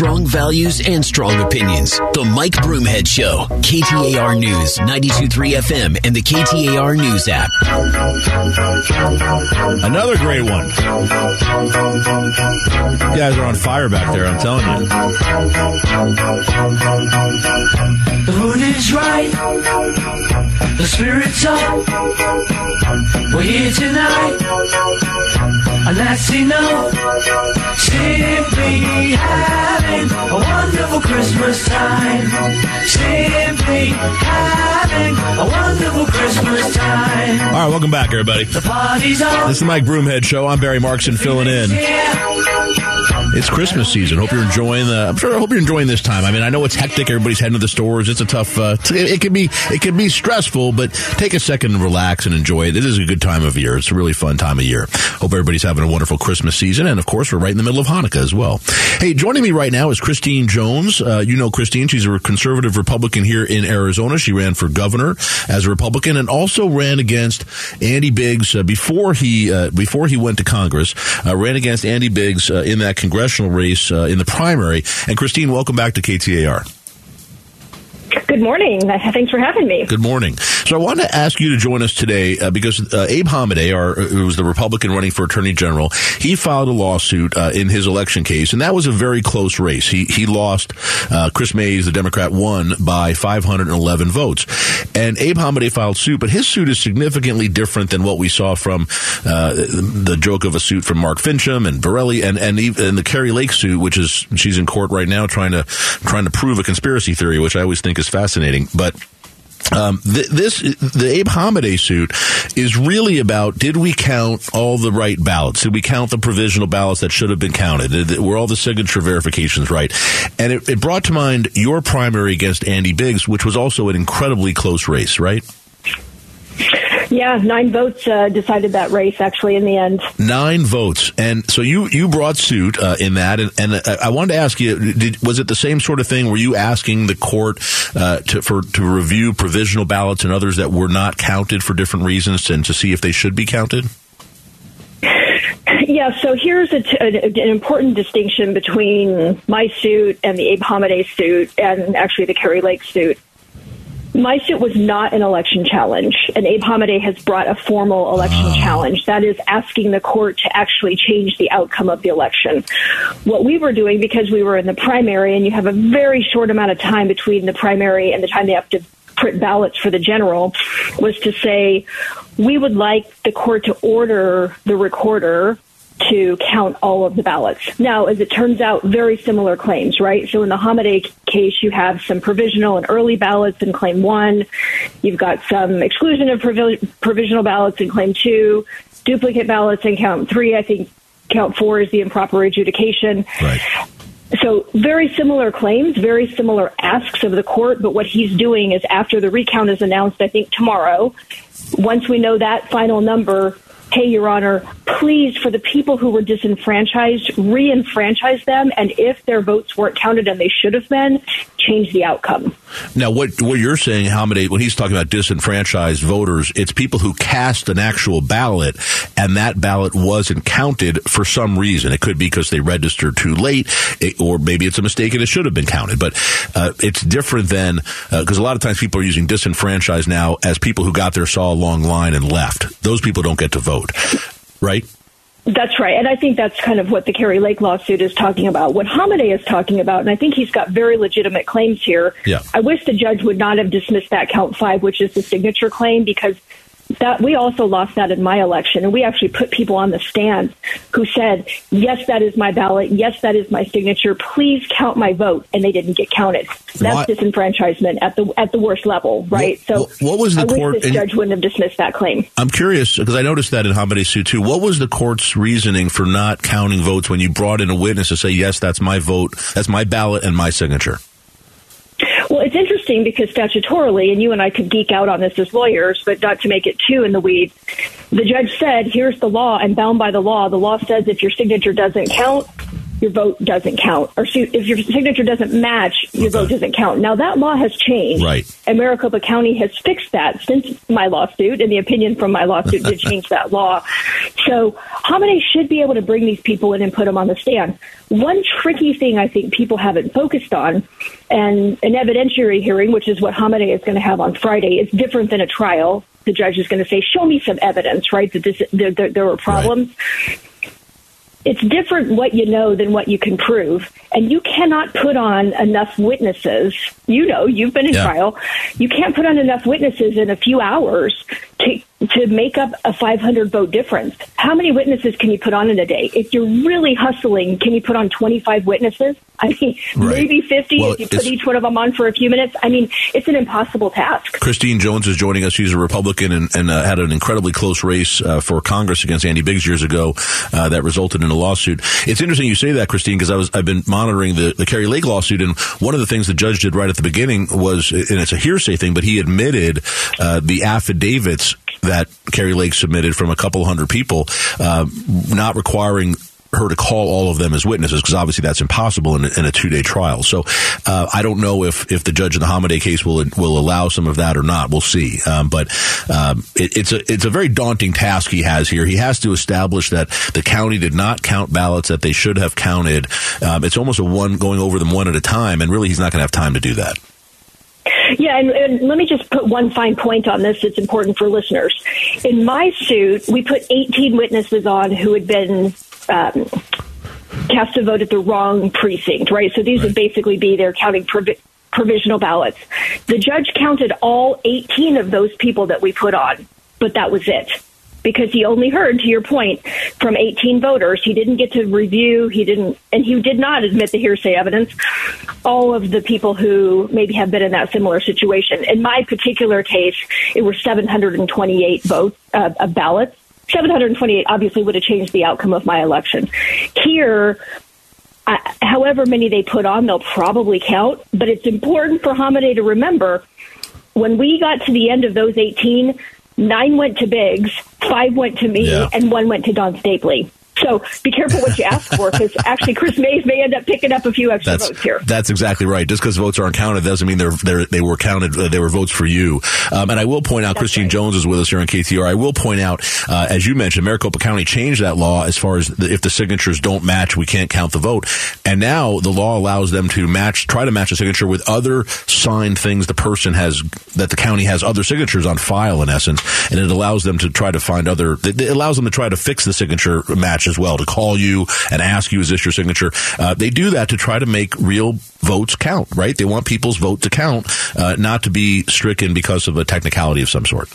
Strong values and strong opinions. The Mike Broomhead Show. KTAR News, 92.3 FM, and the KTAR News app. Another great one. You guys are on fire back there, I'm telling you. The mood is right. The spirit's up. We're here tonight. And that's enough. Simply having a wonderful Christmas time. Simply having a wonderful Christmas time. All right, welcome back, everybody. The party's on. This is the Mike Broomhead Show. I'm Barry Markson filling in. It's Christmas season. Hope you're enjoying the. I'm sure. I hope you're enjoying this time. I mean, I know it's hectic. Everybody's heading to the stores. It's a tough. Uh, it, it can be. It can be stressful, but take a second to relax and enjoy it. It is a good time of year. It's a really fun time of year. Hope everybody's having a wonderful Christmas season, and of course, we're right in the middle of Hanukkah as well. Hey, joining me right now is Christine Jones. Uh, you know Christine. She's a conservative Republican here in Arizona. She ran for governor as a Republican, and also ran against Andy Biggs uh, before he uh, before he went to Congress. Uh, ran against Andy Biggs uh, in that congressional race uh, in the primary. And Christine, welcome back to KTAR. Good morning. Thanks for having me. Good morning. So I wanted to ask you to join us today uh, because uh, Abe Hamadeh, our, who was the Republican running for Attorney General, he filed a lawsuit uh, in his election case, and that was a very close race. He he lost. Uh, Chris Mayes, the Democrat, won by 511 votes, and Abe Hamadeh filed suit. But his suit is significantly different than what we saw from uh, the joke of a suit from Mark Finchem and Borrelli, and and, even, and the Kari Lake suit, which is she's in court right now trying to trying to prove a conspiracy theory, which I always think is fascinating, but. Um, th- this the Abe Hamadeh suit is really about did we count all the right ballots? Did we count the provisional ballots that should have been counted? Did, were all the signature verifications right? And it, it brought to mind your primary against Andy Biggs, which was also an incredibly close race, right? Yeah, nine votes uh, decided that race actually in the end. Nine votes, and so you you brought suit uh, in that, and, and uh, I wanted to ask you: did, was it the same sort of thing? Were you asking the court uh, to for to review provisional ballots and others that were not counted for different reasons, and to see if they should be counted? Yeah, so here's a t- an important distinction between my suit and the Abe Hamadeh suit, and actually the Kari Lake suit. My suit was not an election challenge, and Abe Hamadeh has brought a formal election challenge. That is asking the court to actually change the outcome of the election. What we were doing, because we were in the primary, and you have a very short amount of time between the primary and the time they have to print ballots for the general, was to say we would like the court to order the recorder to count all of the ballots. Now, as it turns out, very similar claims, right? So in the Hamadeh case, you have some provisional and early ballots in claim one. You've got some exclusion of provi- provisional ballots in claim two, duplicate ballots in count three. I think count four is the improper adjudication. Right. So very similar claims, very similar asks of the court, but what he's doing is after the recount is announced, I think tomorrow, once we know that final number, hey, Your Honor, please, for the people who were disenfranchised, re-enfranchise them, and if their votes weren't counted and they should have been, change the outcome. Now, what what you're saying, Hamadeh, when he's talking about disenfranchised voters, it's people who cast an actual ballot, and that ballot wasn't counted for some reason. It could be because they registered too late, it, or maybe it's a mistake and it should have been counted. But uh, it's different than because a lot of times people are using disenfranchised now as people who got there, saw a long line, and left. Those people don't get to vote, right? That's right. And I think that's kind of what the Kari Lake lawsuit is talking about. What Hamadeh is talking about, and I think he's got very legitimate claims here. Yeah. I wish the judge would not have dismissed that count five, which is the signature claim, because that we also lost that in my election and we actually put people on the stand who said yes that is my ballot. Yes that is my signature. Please count my vote. And they didn't get counted. That's Why- disenfranchisement at the at the worst level right? What- so what was the I court- this judge wouldn't have dismissed that claim. I'm curious because I noticed that in Hamadeh's suit too. What was the court's reasoning for not counting votes when you brought in a witness to say, yes, that's my vote, that's my ballot and my signature? Well, it's interesting because statutorily, and you and I could geek out on this as lawyers, but not to make it too in the weeds, the judge said, here's the law. I'm bound by the law. The law says if your signature doesn't count, your vote doesn't count, or if your signature doesn't match, your Okay. vote doesn't count. Now that law has changed, Right. And Maricopa County has fixed that since my lawsuit, and the opinion from my lawsuit did change that law. So Hamadeh should be able to bring these people in and put them on the stand. One tricky thing I think people haven't focused on, and an evidentiary hearing, which is what Hamadeh is going to have on Friday, is different than a trial. The judge is going to say, "Show me some evidence, right, that this there, there, there were problems." It's different what you know than what you can prove. And you cannot put on enough witnesses. You know, you've been in Yeah. trial. You can't put on enough witnesses in a few hours to to make up a 500 vote difference. How many witnesses can you put on in a day? If you're really hustling, can you put on 25 witnesses? I mean, Right. maybe 50 Well, if you put each one of them on for a few minutes. I mean, it's an impossible task. Christine Jones is joining us. She's a Republican and, and uh, had an incredibly close race uh, for Congress against Andy Biggs years ago uh, that resulted in a lawsuit. It's interesting you say that, Christine, because I was I've been monitoring the, the Kari Lake lawsuit, and one of the things the judge did right at the beginning was, and it's a hearsay thing, but he admitted uh, the affidavits that Kari Lake submitted from a couple hundred people, uh, not requiring her to call all of them as witnesses because obviously that's impossible in, a- in a two day trial. So uh, I don't know if, if the judge in the Hamadeh case will will allow some of that or not. We'll see. Um, but um, it, it's a it's a very daunting task he has here. He has to establish that the county did not count ballots that they should have counted. Um, it's almost a one going over them one at a time, and really he's not going to have time to do that. Yeah, and, and let me just put one fine point on this that's important for listeners. In my suit, we put 18 witnesses on who had been um, cast a vote at the wrong precinct, right? So these would basically be they're counting provi- provisional ballots. The judge counted all 18 of those people that we put on, but that was it. Because he only heard, to your point, from 18 voters. He didn't get to review, he didn't, and he did not admit the hearsay evidence, all of the people who maybe have been in that similar situation. In my particular case, it were 728 votes, uh, uh, ballots. 728 obviously would have changed the outcome of my election. Here, uh, however many they put on, they'll probably count. But it's important for Hamadeh to remember when we got to the end of those 18, nine went to Biggs, five went to me, Yeah. and one went to Don Stapley. So be careful what you ask for, because actually Chris Mayes may end up picking up a few extra That's votes here. that's exactly right. Just because votes aren't counted doesn't mean they're, they're they were counted. Uh, they were votes for you. Um, and I will point out, Christine right. Jones is with us here on KTR. I will point out, uh, as you mentioned, Maricopa County changed that law as far as the, if the signatures don't match, we can't count the vote. And now the law allows them to match, try to match a signature with other signed things the person has that the county has other signatures on file in essence, and it allows them to try to find other. It allows them to try to fix the signature match as well to call you and ask you, is this your signature? Uh, they do that to try to make real votes count, right? They want people's vote to count, uh, not to be stricken because of a technicality of some sort.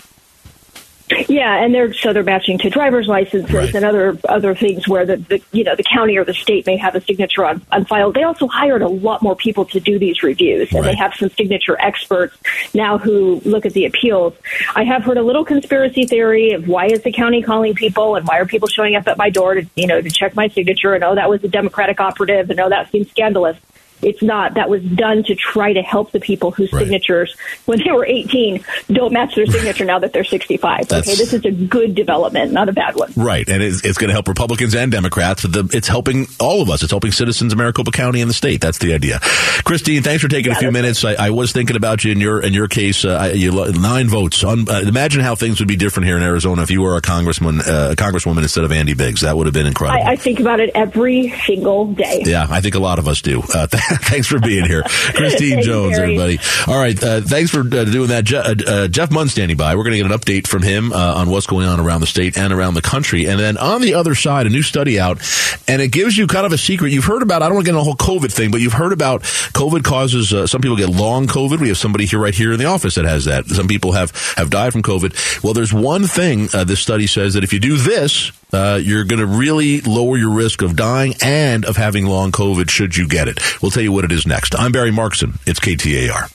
Yeah, and they're so they're matching to driver's licenses Right. and other other things where the, the you know the county or the state may have a signature on, on file. They also hired a lot more people to do these reviews, and Right. they have some signature experts now who look at the appeals. I have heard a little conspiracy theory of why is the county calling people and why are people showing up at my door to you know to check my signature and oh that was a Democratic operative and oh that seems scandalous. It's not. That was done to try to help the people whose Right. signatures, when they were 18, don't match their signature now that they're 65. That's- okay, this is a good development, not a bad one. Right, and it's, it's going to help Republicans and Democrats. But the, it's helping all of us. It's helping citizens of Maricopa County and the state. That's the idea. Christine, thanks for taking a few minutes. I, I was thinking about you in your in your case. Uh, I- you nine votes. Un, uh, imagine how things would be different here in Arizona if you were a congressman, uh, a congresswoman instead of Andy Biggs. That would have been incredible. I, I think about it every single day. Yeah, I think a lot of us do. Uh, th- thanks for being here, Christine Jones, everybody. All right, uh, thanks for uh, doing that. Je- uh, uh, Jeff Munn standing by. We're going to get an update from him uh, on what's going on around the state and around the country. And then on the other side, a new study out, and it gives you kind of a secret. You've heard about. I don't want to get into the whole COVID thing, but you've heard about COVID causes. Uh, some people get long COVID. We have somebody here right here in the office that has that. Some people have have died from COVID. Well, there's one thing uh, this study says that if you do this, uh, you're going to really lower your risk of dying and of having long COVID should you get it. We'll tell you what it is next. I'm Barry Markson. It's KTAR.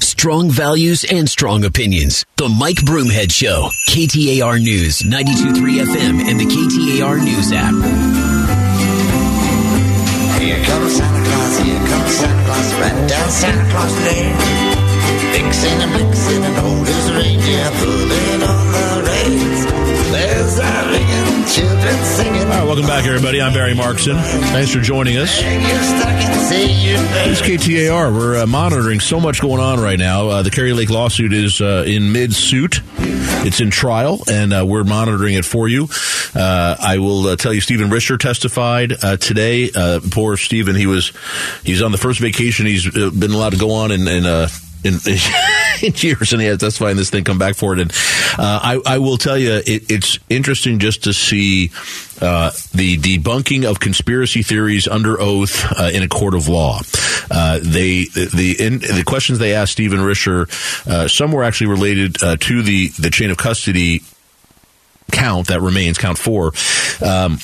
Strong values and strong opinions. The Mike Broomhead Show. KTAR News, 92.3 FM, and the KTAR News app. Here comes Santa Claus, here comes Santa Claus, right down Santa Claus Lane. Vixen and Blitzen and old as reindeer, pulling on the All right, welcome back, everybody. I'm Barry Markson. Thanks for joining us. Is KTAR. We're uh, monitoring so much going on right now. Uh, the Kari Lake lawsuit is uh, in mid suit. It's in trial, and uh, we're monitoring it for you. Uh, I will uh, tell you, Stephen Richer testified today. Poor Stephen, he was he's on the first vacation he's been allowed to go on, and. In, in years, and he has testifying this thing come back for it. And uh, I, I will tell you, it, it's interesting just to see uh, the debunking of conspiracy theories under oath uh, in a court of law. Uh, they the in, the questions they asked Stephen Richer, uh, some were actually related uh, to the the chain of custody count that remains, count four. Um,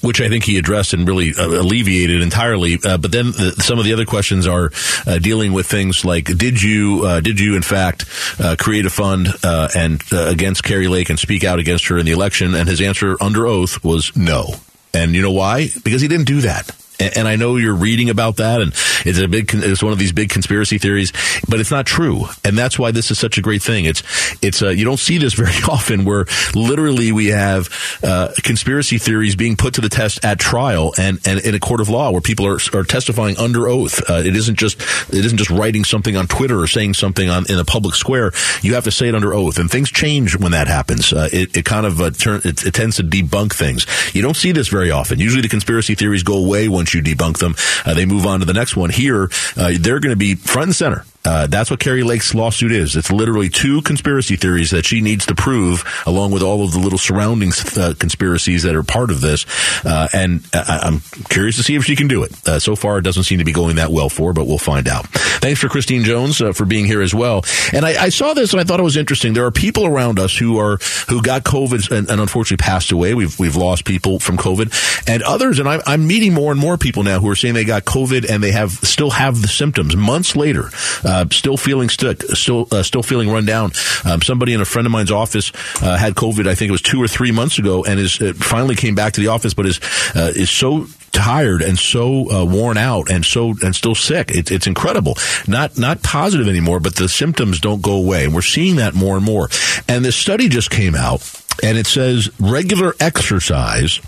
which I think he addressed and really uh, alleviated entirely. Uh, but then the, some of the other questions are uh, dealing with things like did you uh, did you in fact uh, create a fund uh, and against Kari Lake and speak out against her in the election? And his answer under oath was no. And you know why? Because he didn't do that. And I know you're reading about that, and it's a big, it's one of these big conspiracy theories, but it's not true, and that's why this is such a great thing. It's, it's, uh, you don't see this very often, where literally we have uh, conspiracy theories being put to the test at trial and, and in a court of law, where people are, are testifying under oath. Uh, it isn't just, it isn't just writing something on Twitter or saying something on in a public square. You have to say it under oath, and things change when that happens. Uh, it, it kind of uh, turn, it, it tends to debunk things. You don't see this very often. Usually, the conspiracy theories go away once you debunk them. Uh, they move on to the next one. Here, uh, they're going to be front and center. Uh, that's what Kari Lake's lawsuit is. It's literally two conspiracy theories that she needs to prove, along with all of the little surrounding uh, conspiracies that are part of this. Uh, and I- I'm curious to see if she can do it. Uh, so far, it doesn't seem to be going that well for, her, but we'll find out. Thanks for Christine Jones uh, for being here as well. And I, I saw this and I thought it was interesting. There are people around us who are who got COVID and, and unfortunately passed away. We've we've lost people from COVID, and others. And I'm, I'm meeting more and more people now who are saying they got COVID and they have still have the symptoms months later, uh, still feeling stuck, still uh, still feeling run down. Um, somebody in a friend of mine's office uh, had COVID. I think it was two or three months ago, and is uh, finally came back to the office, but is uh, is so tired and so uh, worn out and so and still sick. It's it's incredible. Not not positive anymore, but the symptoms don't go away, and we're seeing that more and more. And this study just came out, and it says regular exercise.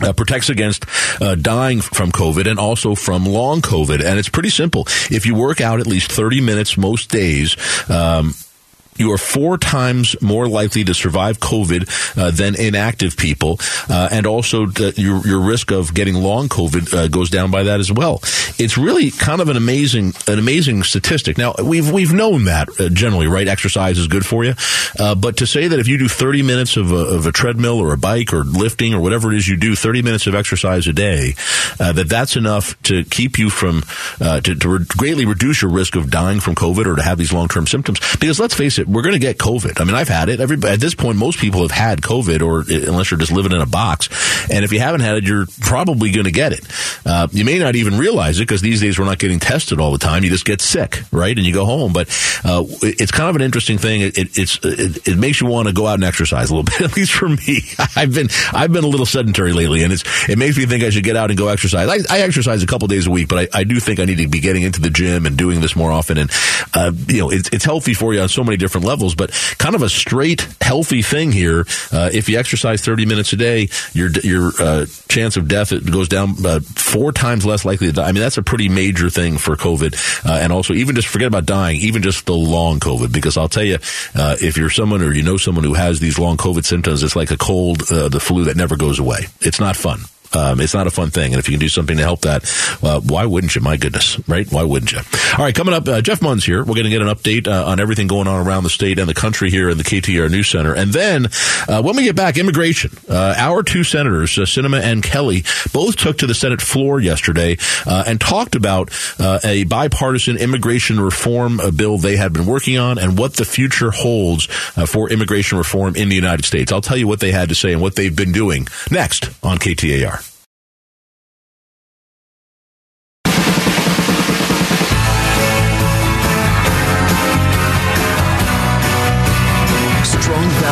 Uh, protects against uh, dying from COVID and also from long COVID. And it's pretty simple. If you work out at least 30 minutes most days, um, you are four times more likely to survive COVID uh, than inactive people, uh, and also the, your your risk of getting long COVID uh, goes down by that as well. It's really kind of an amazing an amazing statistic. Now we've we've known that uh, generally, right? Exercise is good for you, uh, but to say that if you do 30 minutes of a, of a treadmill or a bike or lifting or whatever it is you do, 30 minutes of exercise a day, uh, that that's enough to keep you from to, to re- greatly reduce your risk of dying from COVID or to have these long term symptoms. Because let's face it, we're going to get COVID. I mean, I've had it. Every at this point, most people have had COVID, or uh, unless you're just living in a box. And if you haven't had it, you're probably going to get it. Uh, you may not even realize it because these days we're not getting tested all the time. You just get sick, right, and you go home. But uh, it's kind of an interesting thing. It, it, it's it, it makes you want to go out and exercise a little bit. At least for me, I've been I've been a little sedentary lately, and it's it makes me think I should get out and go exercise. I, I exercise a couple days a week, but I, I do think I need to be getting into the gym and doing this more often. And uh, you know, it's it's healthy for you on so many different levels, but kind of a straight healthy thing here. Uh, if you exercise 30 minutes a day, your your uh, chance of death it goes down uh, four times less likely to die. I mean, that's a pretty major thing for COVID, uh, and also even just forget about dying, even just the long COVID. Because I'll tell you, uh, if you're someone or you know someone who has these long COVID symptoms, it's like a cold, uh, the flu that never goes away. It's not fun. Um, it's not a fun thing, and if you can do something to help that, uh, why wouldn't you? My goodness, right? Why wouldn't you? All right, coming up, uh, Jeff Munn's here. We're going to get an update uh, on everything going on around the state and the country here in the KTR News Center, and then uh, when we get back, immigration. Uh, our two senators, uh, Sinema and Kelly, both took to the Senate floor yesterday uh, and talked about a bipartisan immigration reform bill they had been working on and what the future holds for immigration reform in the United States. I'll tell you what they had to say and what they've been doing next on KTAR.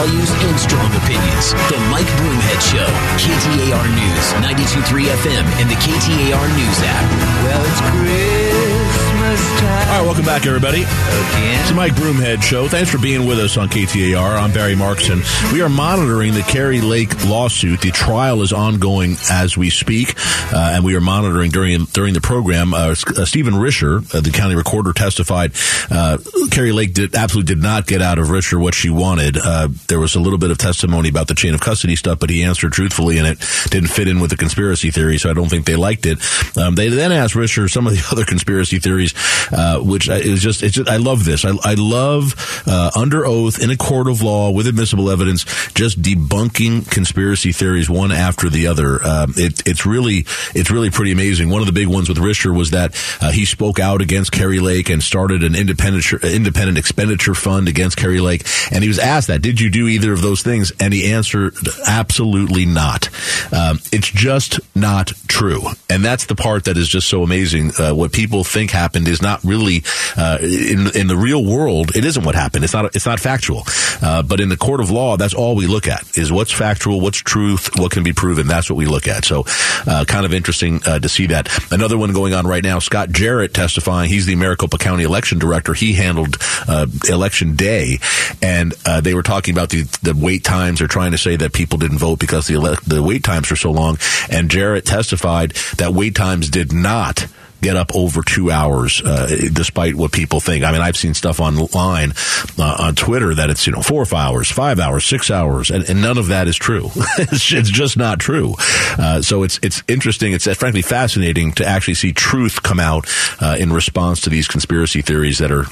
Values and strong opinions. The Mike Broomhead Show. KTAR News, 92.3 FM, and the KTAR News app. Well, it's time. All right, welcome back, everybody. It's the Mike Broomhead Show. Thanks for being with us on KTAR. I'm Barry Markson. We are monitoring the Kari Lake lawsuit. The trial is ongoing as we speak, uh, and we are monitoring during during the program. Uh, uh, Stephen Richer, uh, the county recorder, testified. Uh, Kari Lake did absolutely did not get out of Richer what she wanted. Uh, there was a little bit of testimony about the chain of custody stuff, but he answered truthfully, and it didn't fit in with the conspiracy theory. So I don't think they liked it. Um, they then asked Richer some of the other conspiracy theories, uh, which is just it's just, I love this. I, I love uh, under oath in a court of law with admissible evidence, just debunking conspiracy theories one after the other. Um, it, it's really it's really pretty amazing. One of the big ones with Richer was that uh, he spoke out against Kari Lake and started an independent independent expenditure fund against Kari Lake. And he was asked that, did you do either of those things? And he answered, absolutely not. Um, it's just not true. And that's the part that is just so amazing. Uh, what people think happened is not really uh, in in the real world. It isn't what happened. It's not it's not factual. Uh, but in the court of law, that's all we look at is what's factual, what's truth, what can be proven. That's what we look at. So, uh, kind of interesting uh, to see that. Another one going on right now. Scott Jarrett testifying. He's the Maricopa County election director. He handled uh, election day, and uh, they were talking about the the wait times. They're trying to say that people didn't vote because the ele- the wait times are so long. And Jarrett testified that wait times did not get up over two hours, uh, despite what people think. I mean, I've seen stuff online uh, on Twitter that it's you know four hours, five hours, six hours, and, and none of that is true. it's, just not true. Uh, so it's it's interesting. It's frankly fascinating to actually see truth come out uh, in response to these conspiracy theories that are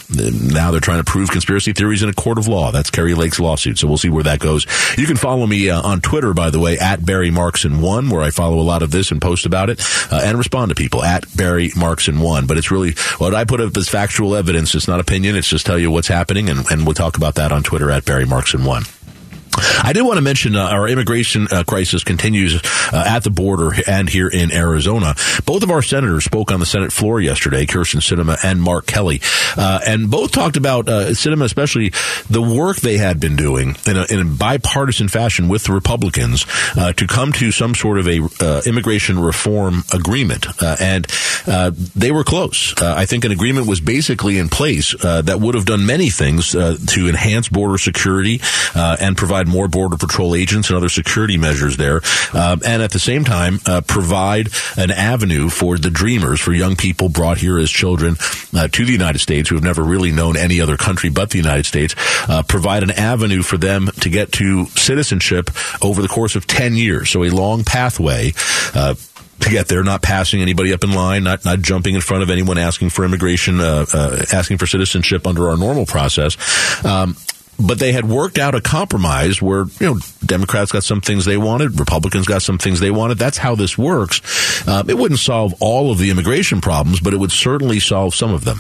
now they're trying to prove conspiracy theories in a court of law. That's Kari Lake's lawsuit. So we'll see where that goes. You can follow me uh, on Twitter, by the way, at Barry Markson one, where I follow a lot of this and post about it uh, and respond to people at Barry Markson one. But it's really what I put up as factual evidence. It's not opinion. It's just tell you what's happening, and, and we'll talk about that on Twitter at Barry Markson one. I did want to mention uh, our immigration uh, crisis continues uh, at the border and here in Arizona. Both of our senators spoke on the Senate floor yesterday, Kyrsten Sinema and Mark Kelly, uh, and both talked about uh, Sinema, especially the work they had been doing in a, in a bipartisan fashion with the Republicans uh, to come to some sort of a immigration reform agreement, and they were close. I think an agreement was basically in place that would have done many things to enhance border security and provide more border patrol agents and other security measures there, um, and at the same time uh, provide an avenue for the dreamers, for young people brought here as children uh, to the United States who have never really known any other country but the United States, uh, provide an avenue for them to get to citizenship over the course of 10 years. So a long pathway uh, to get there, not passing anybody up in line, not not jumping in front of anyone asking for immigration, uh, uh, asking for citizenship under our normal process. Um, but they had worked out a compromise where you know Democrats got some things they wanted, Republicans got some things they wanted. That's how this works. Uh, it wouldn't solve all of the immigration problems, but it would certainly solve some of them.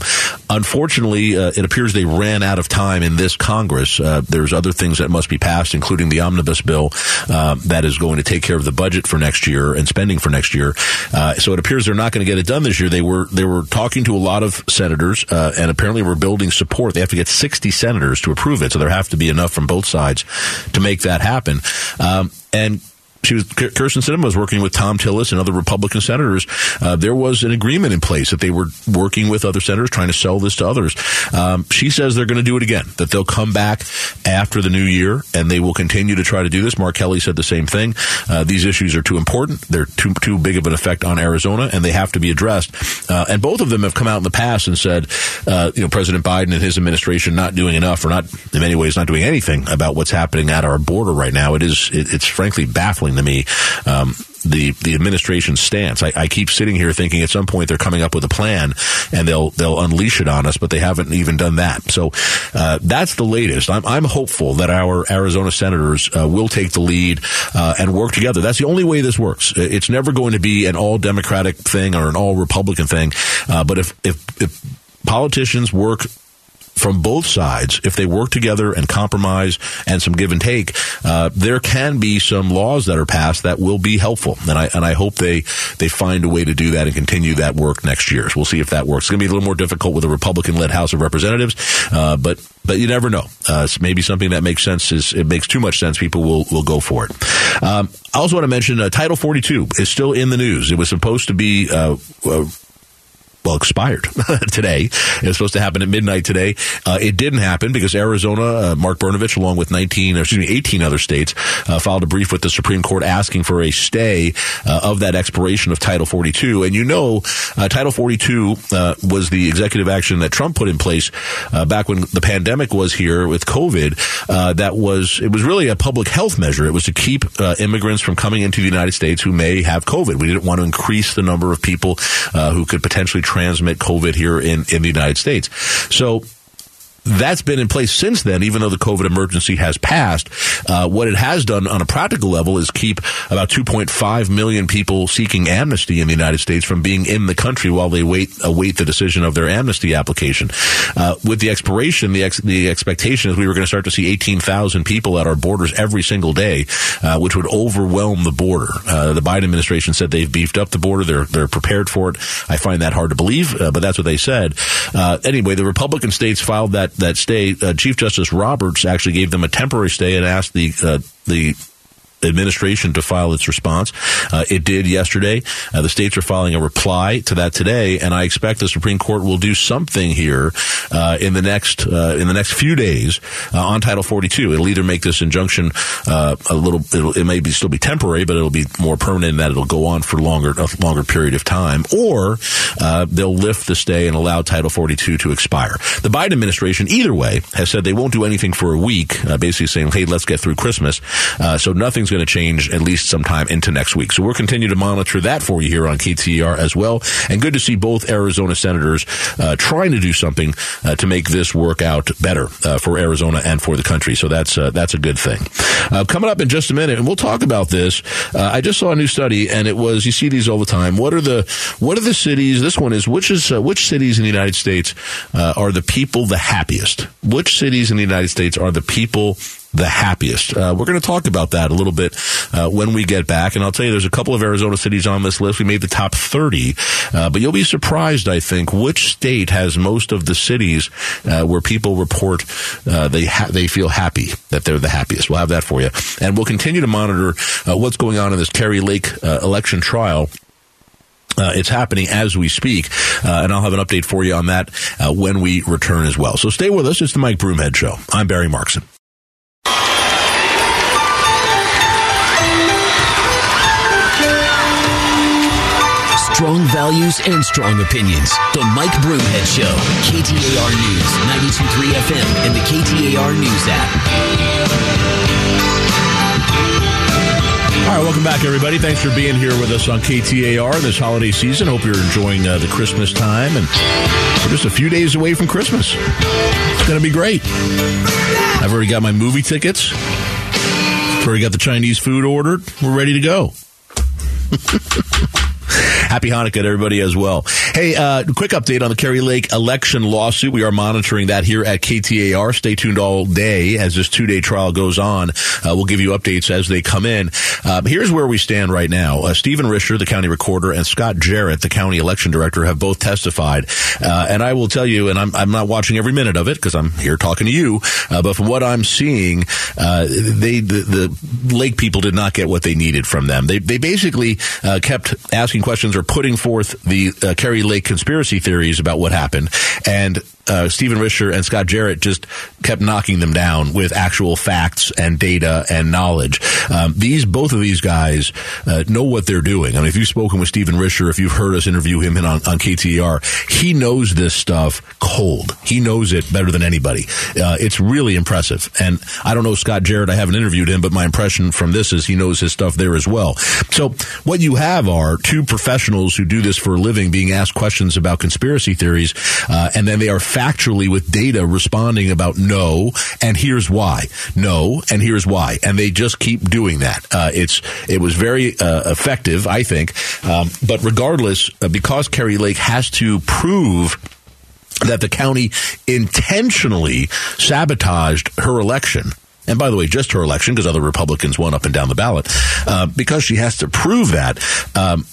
Unfortunately, uh, it appears they ran out of time in this Congress. Uh, there's other things that must be passed, including the omnibus bill uh, that is going to take care of the budget for next year and spending for next year. Uh, so it appears they're not going to get it done this year. They were they were talking to a lot of senators, and apparently we're building support. They have to get 60 senators to approve it. So they're there have to be enough from both sides to make that happen. Um, and she was Kyrsten Sinema was working with Thom Tillis and other Republican senators. Uh, there was an agreement in place that they were working with other senators trying to sell this to others. Um, she says they're going to do it again. That they'll come back after the new year and they will continue to try to do this. Mark Kelly said the same thing. Uh, these issues are too important. They're too too big of an effect on Arizona, and they have to be addressed. Uh, and both of them have come out in the past and said, uh, you know, President Biden and his administration not doing enough, or not in many ways not doing anything about what's happening at our border right now. It is it, it's frankly baffling to me. Um, the the administration's stance. I, I, keep sitting here thinking at some point they're coming up with a plan and they'll they'll unleash it on us, but they haven't even done that. So uh, that's the latest. I'm I'm hopeful that our Arizona senators uh, will take the lead uh, and work together. That's the only way this works. It's never going to be an all Democratic thing or an all Republican thing. Uh, but if if if politicians work from both sides, if they work together and compromise and some give and take, uh, there can be some laws that are passed that will be helpful. And I and I hope they they find a way to do that and continue that work next year. We'll see if that works. It's going to be a little more difficult with a Republican-led House of Representatives, uh, but but you never know. Uh, maybe something that makes sense. Is it makes too much sense? People will will go for it. Um, I also want to mention uh, Title 42 is still in the news. It was supposed to be uh, uh, well, expired today. It was supposed to happen at midnight today. Uh, it didn't happen because Arizona, uh, Mark Brnovich, along with 19, or excuse me, 18 other states, uh, filed a brief with the Supreme Court asking for a stay uh, of that expiration of Title 42. And you know, uh, Title 42 uh, was the executive action that Trump put in place back when the pandemic was here with COVID. that was it was really a public health measure. It was to keep immigrants from coming into the United States who may have COVID. We didn't want to increase the number of people who could potentially transmit COVID here in, in the United States. So that's been in place since then, even though the COVID emergency has passed. Uh, what it has done on a practical level is keep about 2.5 million people seeking amnesty in the United States from being in the country while they wait await the decision of their amnesty application. Uh, with the expiration, the ex- the expectation is we were going to start to see 18,000 people at our borders every single day, uh, which would overwhelm the border. Uh, the Biden administration said they've beefed up the border; they're they're prepared for it. I find that hard to believe, uh, but that's what they said. Uh, anyway, the Republican states filed that that stay, uh, Chief Justice Roberts actually gave them a temporary stay and asked the uh, the administration to file its response. Uh, it did yesterday. Uh, the states are filing a reply to that today, and I expect the Supreme Court will do something here uh, in the next uh, in the next few days uh, on Title 42. It'll either make this injunction uh, a little. it may be still be temporary, but it'll be more permanent in that it'll go on for longer a longer period of time, or they'll lift the stay and allow Title 42 to expire. The Biden administration, either way, has said they won't do anything for a week, basically saying, "Hey, let's get through Christmas." so nothing's going to change at least sometime into next week. So we'll continue to monitor that for you here on KTAR as well. And good to see both Arizona senators uh, trying to do something uh, to make this work out better uh, for Arizona and for the country. So that's uh, that's a good thing. Uh, coming up in just a minute, and we'll talk about this. Uh, I just saw a new study, and it was you see these all the time. What are the what are the cities? This one is which is which cities in the United States are the people the happiest? Which cities in the United States are the people the happiest. Uh, we're going to talk about that a little bit uh, when we get back. And I'll tell you, there's a couple of Arizona cities on this list. We made the top 30, uh, but you'll be surprised, I think, which state has most of the cities uh, where people report uh, they ha- they feel happy that they're the happiest. We'll have that for you, and we'll continue to monitor uh, what's going on in this Kari Lake election trial. Uh, it's happening as we speak, uh, and I'll have an update for you on that uh, when we return as well. So stay with us. It's the Mike Broomhead Show. I'm Barry Markson. Strong values and strong opinions. The Mike Broomhead Show. KTAR News, 92.3 FM, and the KTAR News app. All right, welcome back, everybody. Thanks for being here with us on KTAR this holiday season. Hope you're enjoying uh, the Christmas time, and we're just a few days away from Christmas. It's going to be great. I've already got my movie tickets. I've already got the Chinese food ordered. We're ready to go. Happy Hanukkah to everybody as well. Hey, uh, quick update on the Kari Lake election lawsuit. We are monitoring that here at KTAR. Stay tuned all day as this two day trial goes on. Uh, we'll give you updates as they come in. Um, here's where we stand right now. Uh, Stephen Richer, the county recorder, and Scott Jarrett, the county election director, have both testified. Uh, and I will tell you, and I'm, I'm not watching every minute of it because I'm here talking to you, uh, but from what I'm seeing, uh, they the, the, Lake people did not get what they needed from them. They, they basically kept asking questions or putting forth the uh, Kari Lake conspiracy theories about what happened, and uh, Stephen Richer and Scott Jarrett just kept knocking them down with actual facts and data and knowledge. Um, these both of these guys uh, know what they're doing. I mean, if you've spoken with Stephen Richer, if you've heard us interview him on, on KTAR, he knows this stuff cold. He knows it better than anybody. Uh, it's really impressive. And I don't know Scott Jarrett. I haven't interviewed him, but my impression from this is he knows his stuff there as well. So what you have are two professionals who do this for a living being asked questions about conspiracy theories, uh, and then they are factually with data responding about no, and here's why. No, and here's why. And they just keep doing that. Uh, it's it was very uh, effective, I think. Um, but regardless, uh, because Kari Lake has to prove that the county intentionally sabotaged her election. And by the way, just her election, because other Republicans won up and down the ballot, uh, because she has to prove that. Um,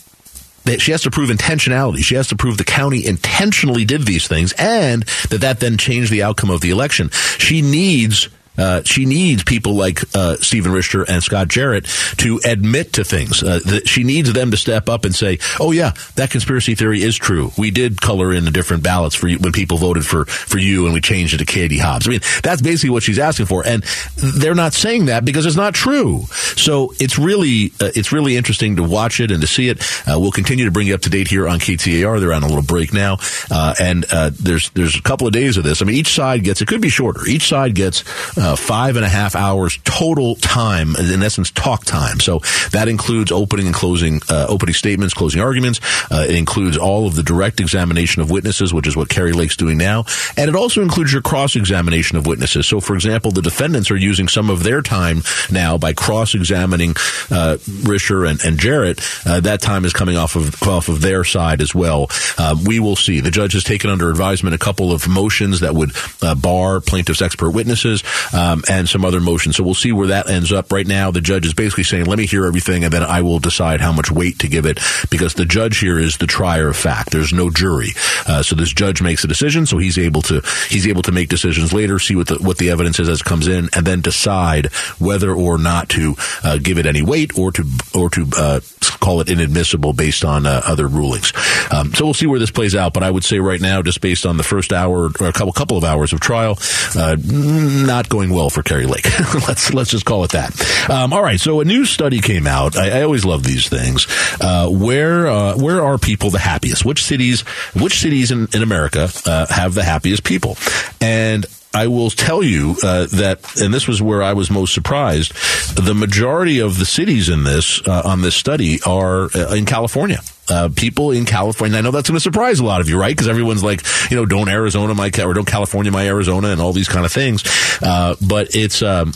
that she has to prove intentionality. She has to prove the county intentionally did these things and that that then changed the outcome of the election. She needs Uh, she needs people like uh, Stephen Richer and Scott Jarrett to admit to things. Uh, that she needs them to step up and say, "Oh yeah, that conspiracy theory is true. We did color in the different ballots for you when people voted for for you, and we changed it to Katie Hobbs." I mean, that's basically what she's asking for, and they're not saying that because it's not true. So it's really uh, it's really interesting to watch it and to see it. Uh, we'll continue to bring you up to date here on KTAR. They're on a little break now, uh, and uh, there's there's a couple of days of this. I mean, each side gets it could be shorter. Each side gets uh, five and a half hours total time, in essence, talk time. So that includes opening and closing, uh, opening statements, closing arguments. Uh, it includes all of the direct examination of witnesses, which is what Kari Lake's doing now, and it also includes your cross examination of witnesses. So, for example, the defendants are using some of their time now by cross examining uh, Richer and, and Jarrett. Uh, that time is coming off of off of their side as well. Uh, we will see. The judge has taken under advisement a couple of motions that would bar plaintiffs' expert witnesses um, and some other motions. So we'll see where that ends up. Right now, the judge is basically saying, "Let me hear everything, and then I will decide how much weight to give it." Because the judge here is the trier of fact. There's no jury, uh, so this judge makes a decision. So he's able to he's able to make decisions later, see what the what the evidence is as it comes in, and then decide whether or not to uh, give it any weight or to or to uh, call it inadmissible based on uh, other rulings. Um, so we'll see where this plays out. But I would say right now, just based on the first hour or a couple couple of hours of trial, uh, not going well for Kari Lake. let's let's just call it that. Um, all right. So a new study came out. I, I always love these things. Uh, where uh, where are people the happiest? Which cities which cities in, in America uh, have the happiest people? And I will tell you uh, that, and this was where I was most surprised. The majority of the cities in this uh, on this study are uh, in California. Uh, people in California. I know that's going to surprise a lot of you, right? Because everyone's like, you know, don't Arizona my or don't California my Arizona and all these kind of things. Uh, but it's. Um,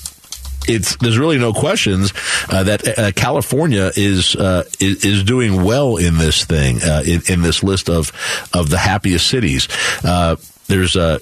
it's there's really no questions uh, that uh, California is, uh, is, is doing well in this thing uh, in, in, this list of of the happiest cities. Uh, there's a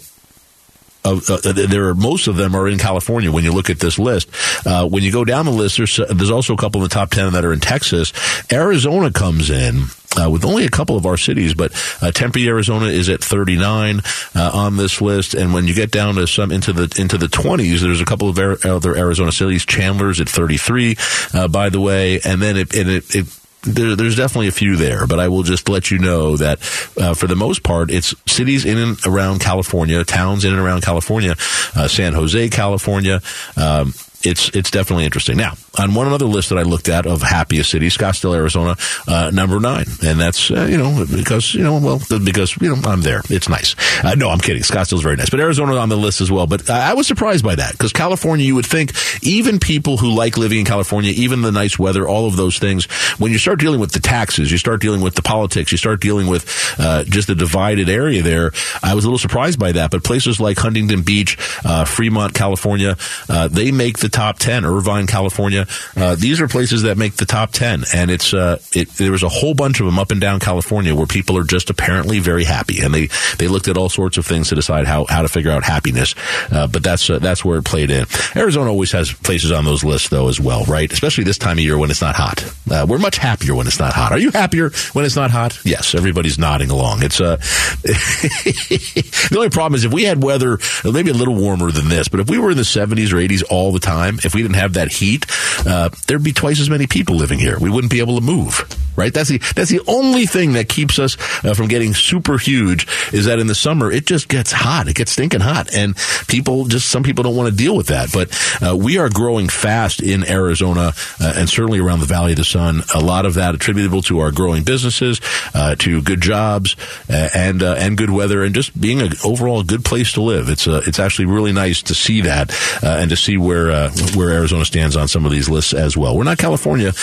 of, uh, there are most of them are in California. When you look at this list, uh, when you go down the list, there's there's also a couple in the top ten that are in Texas. Arizona comes in. Uh, with only a couple of our cities, but uh, Tempe, Arizona is at 39 uh, on this list. And when you get down to some into the into the 20s, there's a couple of other Arizona cities. Chandler's at 33, uh, by the way, and then it, and it, it there, there's definitely a few there, but I will just let you know that uh, for the most part, it's cities in and around California, towns in and around California, uh, San Jose, California. Um, it's it's definitely interesting. Now, on one other list that I looked at of happiest cities, Scottsdale, Arizona, uh, number nine, and that's uh, you know because you know well because you know I'm there. It's nice. Uh, no, I'm kidding. Scottsdale's very nice, but Arizona's on the list as well. But I was surprised by that because California, you would think even people who like living in California, even the nice weather, all of those things, when you start dealing with the taxes, you start dealing with the politics, you start dealing with uh, just the divided area there. I was a little surprised by that. But places like Huntington Beach, uh, Fremont, California, uh, they make the top 10. Irvine, California. Uh, these are places that make the top 10. And it's, uh, it, there was a whole bunch of them up and down California where people are just apparently very happy. And they, they looked at all sorts of things to decide how, how to figure out happiness. Uh, but that's, uh, that's where it played in. Arizona always has places on those lists though as well, right? Especially this time of year when it's not hot. Uh, we're much happier when it's not hot. Are you happier when it's not hot? Yes, everybody's nodding along. It's, uh, the only problem is if we had weather maybe a little warmer than this, but if we were in the 70s or 80s all the time, if we didn't have that heat, uh, there'd be twice as many people living here. We wouldn't be able to move. Right? That's the that's the only thing that keeps us uh, from getting super huge is that in the summer it just gets hot. It gets stinking hot, and people just some people don't want to deal with that. But uh, we are growing fast in Arizona uh, and certainly around the Valley of the Sun. A lot of that attributable to our growing businesses, uh, to good jobs, uh, and and good weather, and just being an overall good place to live. It's it's actually really nice to see that and to see where where Arizona stands on some of these lists as well. We're not California.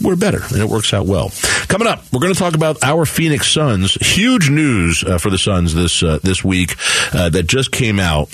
we're better, and it works out well. Coming up, we're going to talk about our Phoenix Suns. Huge news uh, for the Suns this uh, this week uh, that just came out.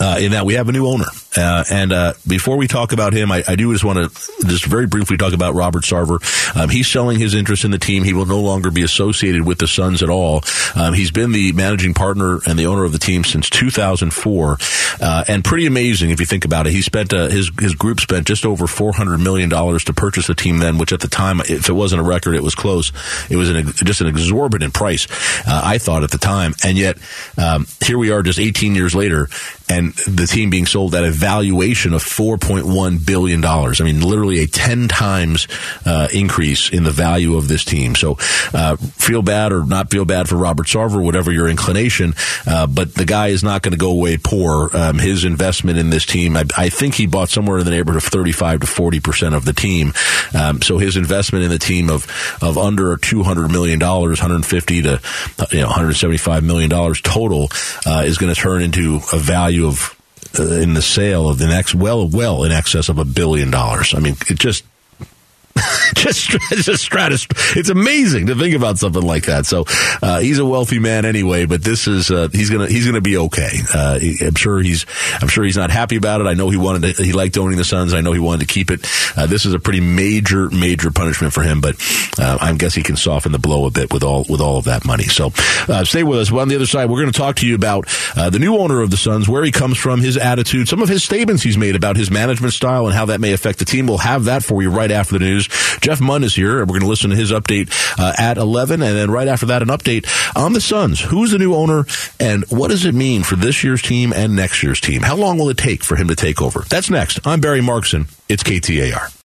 Uh, in that we have a new owner. Uh, and uh, before we talk about him, I, I do just want to just very briefly talk about Robert Sarver. Um, he's selling his interest in the team. He will no longer be associated with the Suns at all. Um, he's been the managing partner and the owner of the team since 2004, uh, and pretty amazing if you think about it. He spent uh, his his group spent just over 400 million dollars to purchase the team then, which at the time, if it wasn't a record, it was close. It was an, just an exorbitant price. Uh, I thought at the time, and yet um, here we are, just 18 years later, and the team being sold at a valuation of four point one billion dollars. I mean, literally a ten times uh, increase in the value of this team. So, uh, feel bad or not feel bad for Robert Sarver, whatever your inclination, uh, but the guy is not going to go away poor. Um, his investment in this team, I, I, think he bought somewhere in the neighborhood of thirty-five to forty percent of the team. Um, so his investment in the team of of under two hundred million dollars, one hundred fifty to you know one hundred seventy-five million dollars total, uh, is going to turn into a value of uh, Uh, in the sale of the next well well in excess of a billion dollars. I mean, it just just just stratus. It's amazing to think about something like that. So uh, he's a wealthy man anyway, but this is uh, he's gonna he's gonna be okay. Uh, I'm sure he's I'm sure he's not happy about it. I know he wanted to, he liked owning the Suns. I know he wanted to keep it. Uh, this is a pretty major major punishment for him, but uh, I guess he can soften the blow a bit with all with all of that money. So uh, stay with us. Well, on the other side, we're going to talk to you about the new owner of the Suns, where he comes from, his attitude, some of his statements he's made about his management style and how that may affect the team. We'll have that for you right after the news. Jeff Munn is here. We're going to listen to his update uh, at 11. And then right after that, an update on the Suns. Who's the new owner and what does it mean for this year's team and next year's team? How long will it take for him to take over? That's next. I'm Barry Markson. It's KTAR.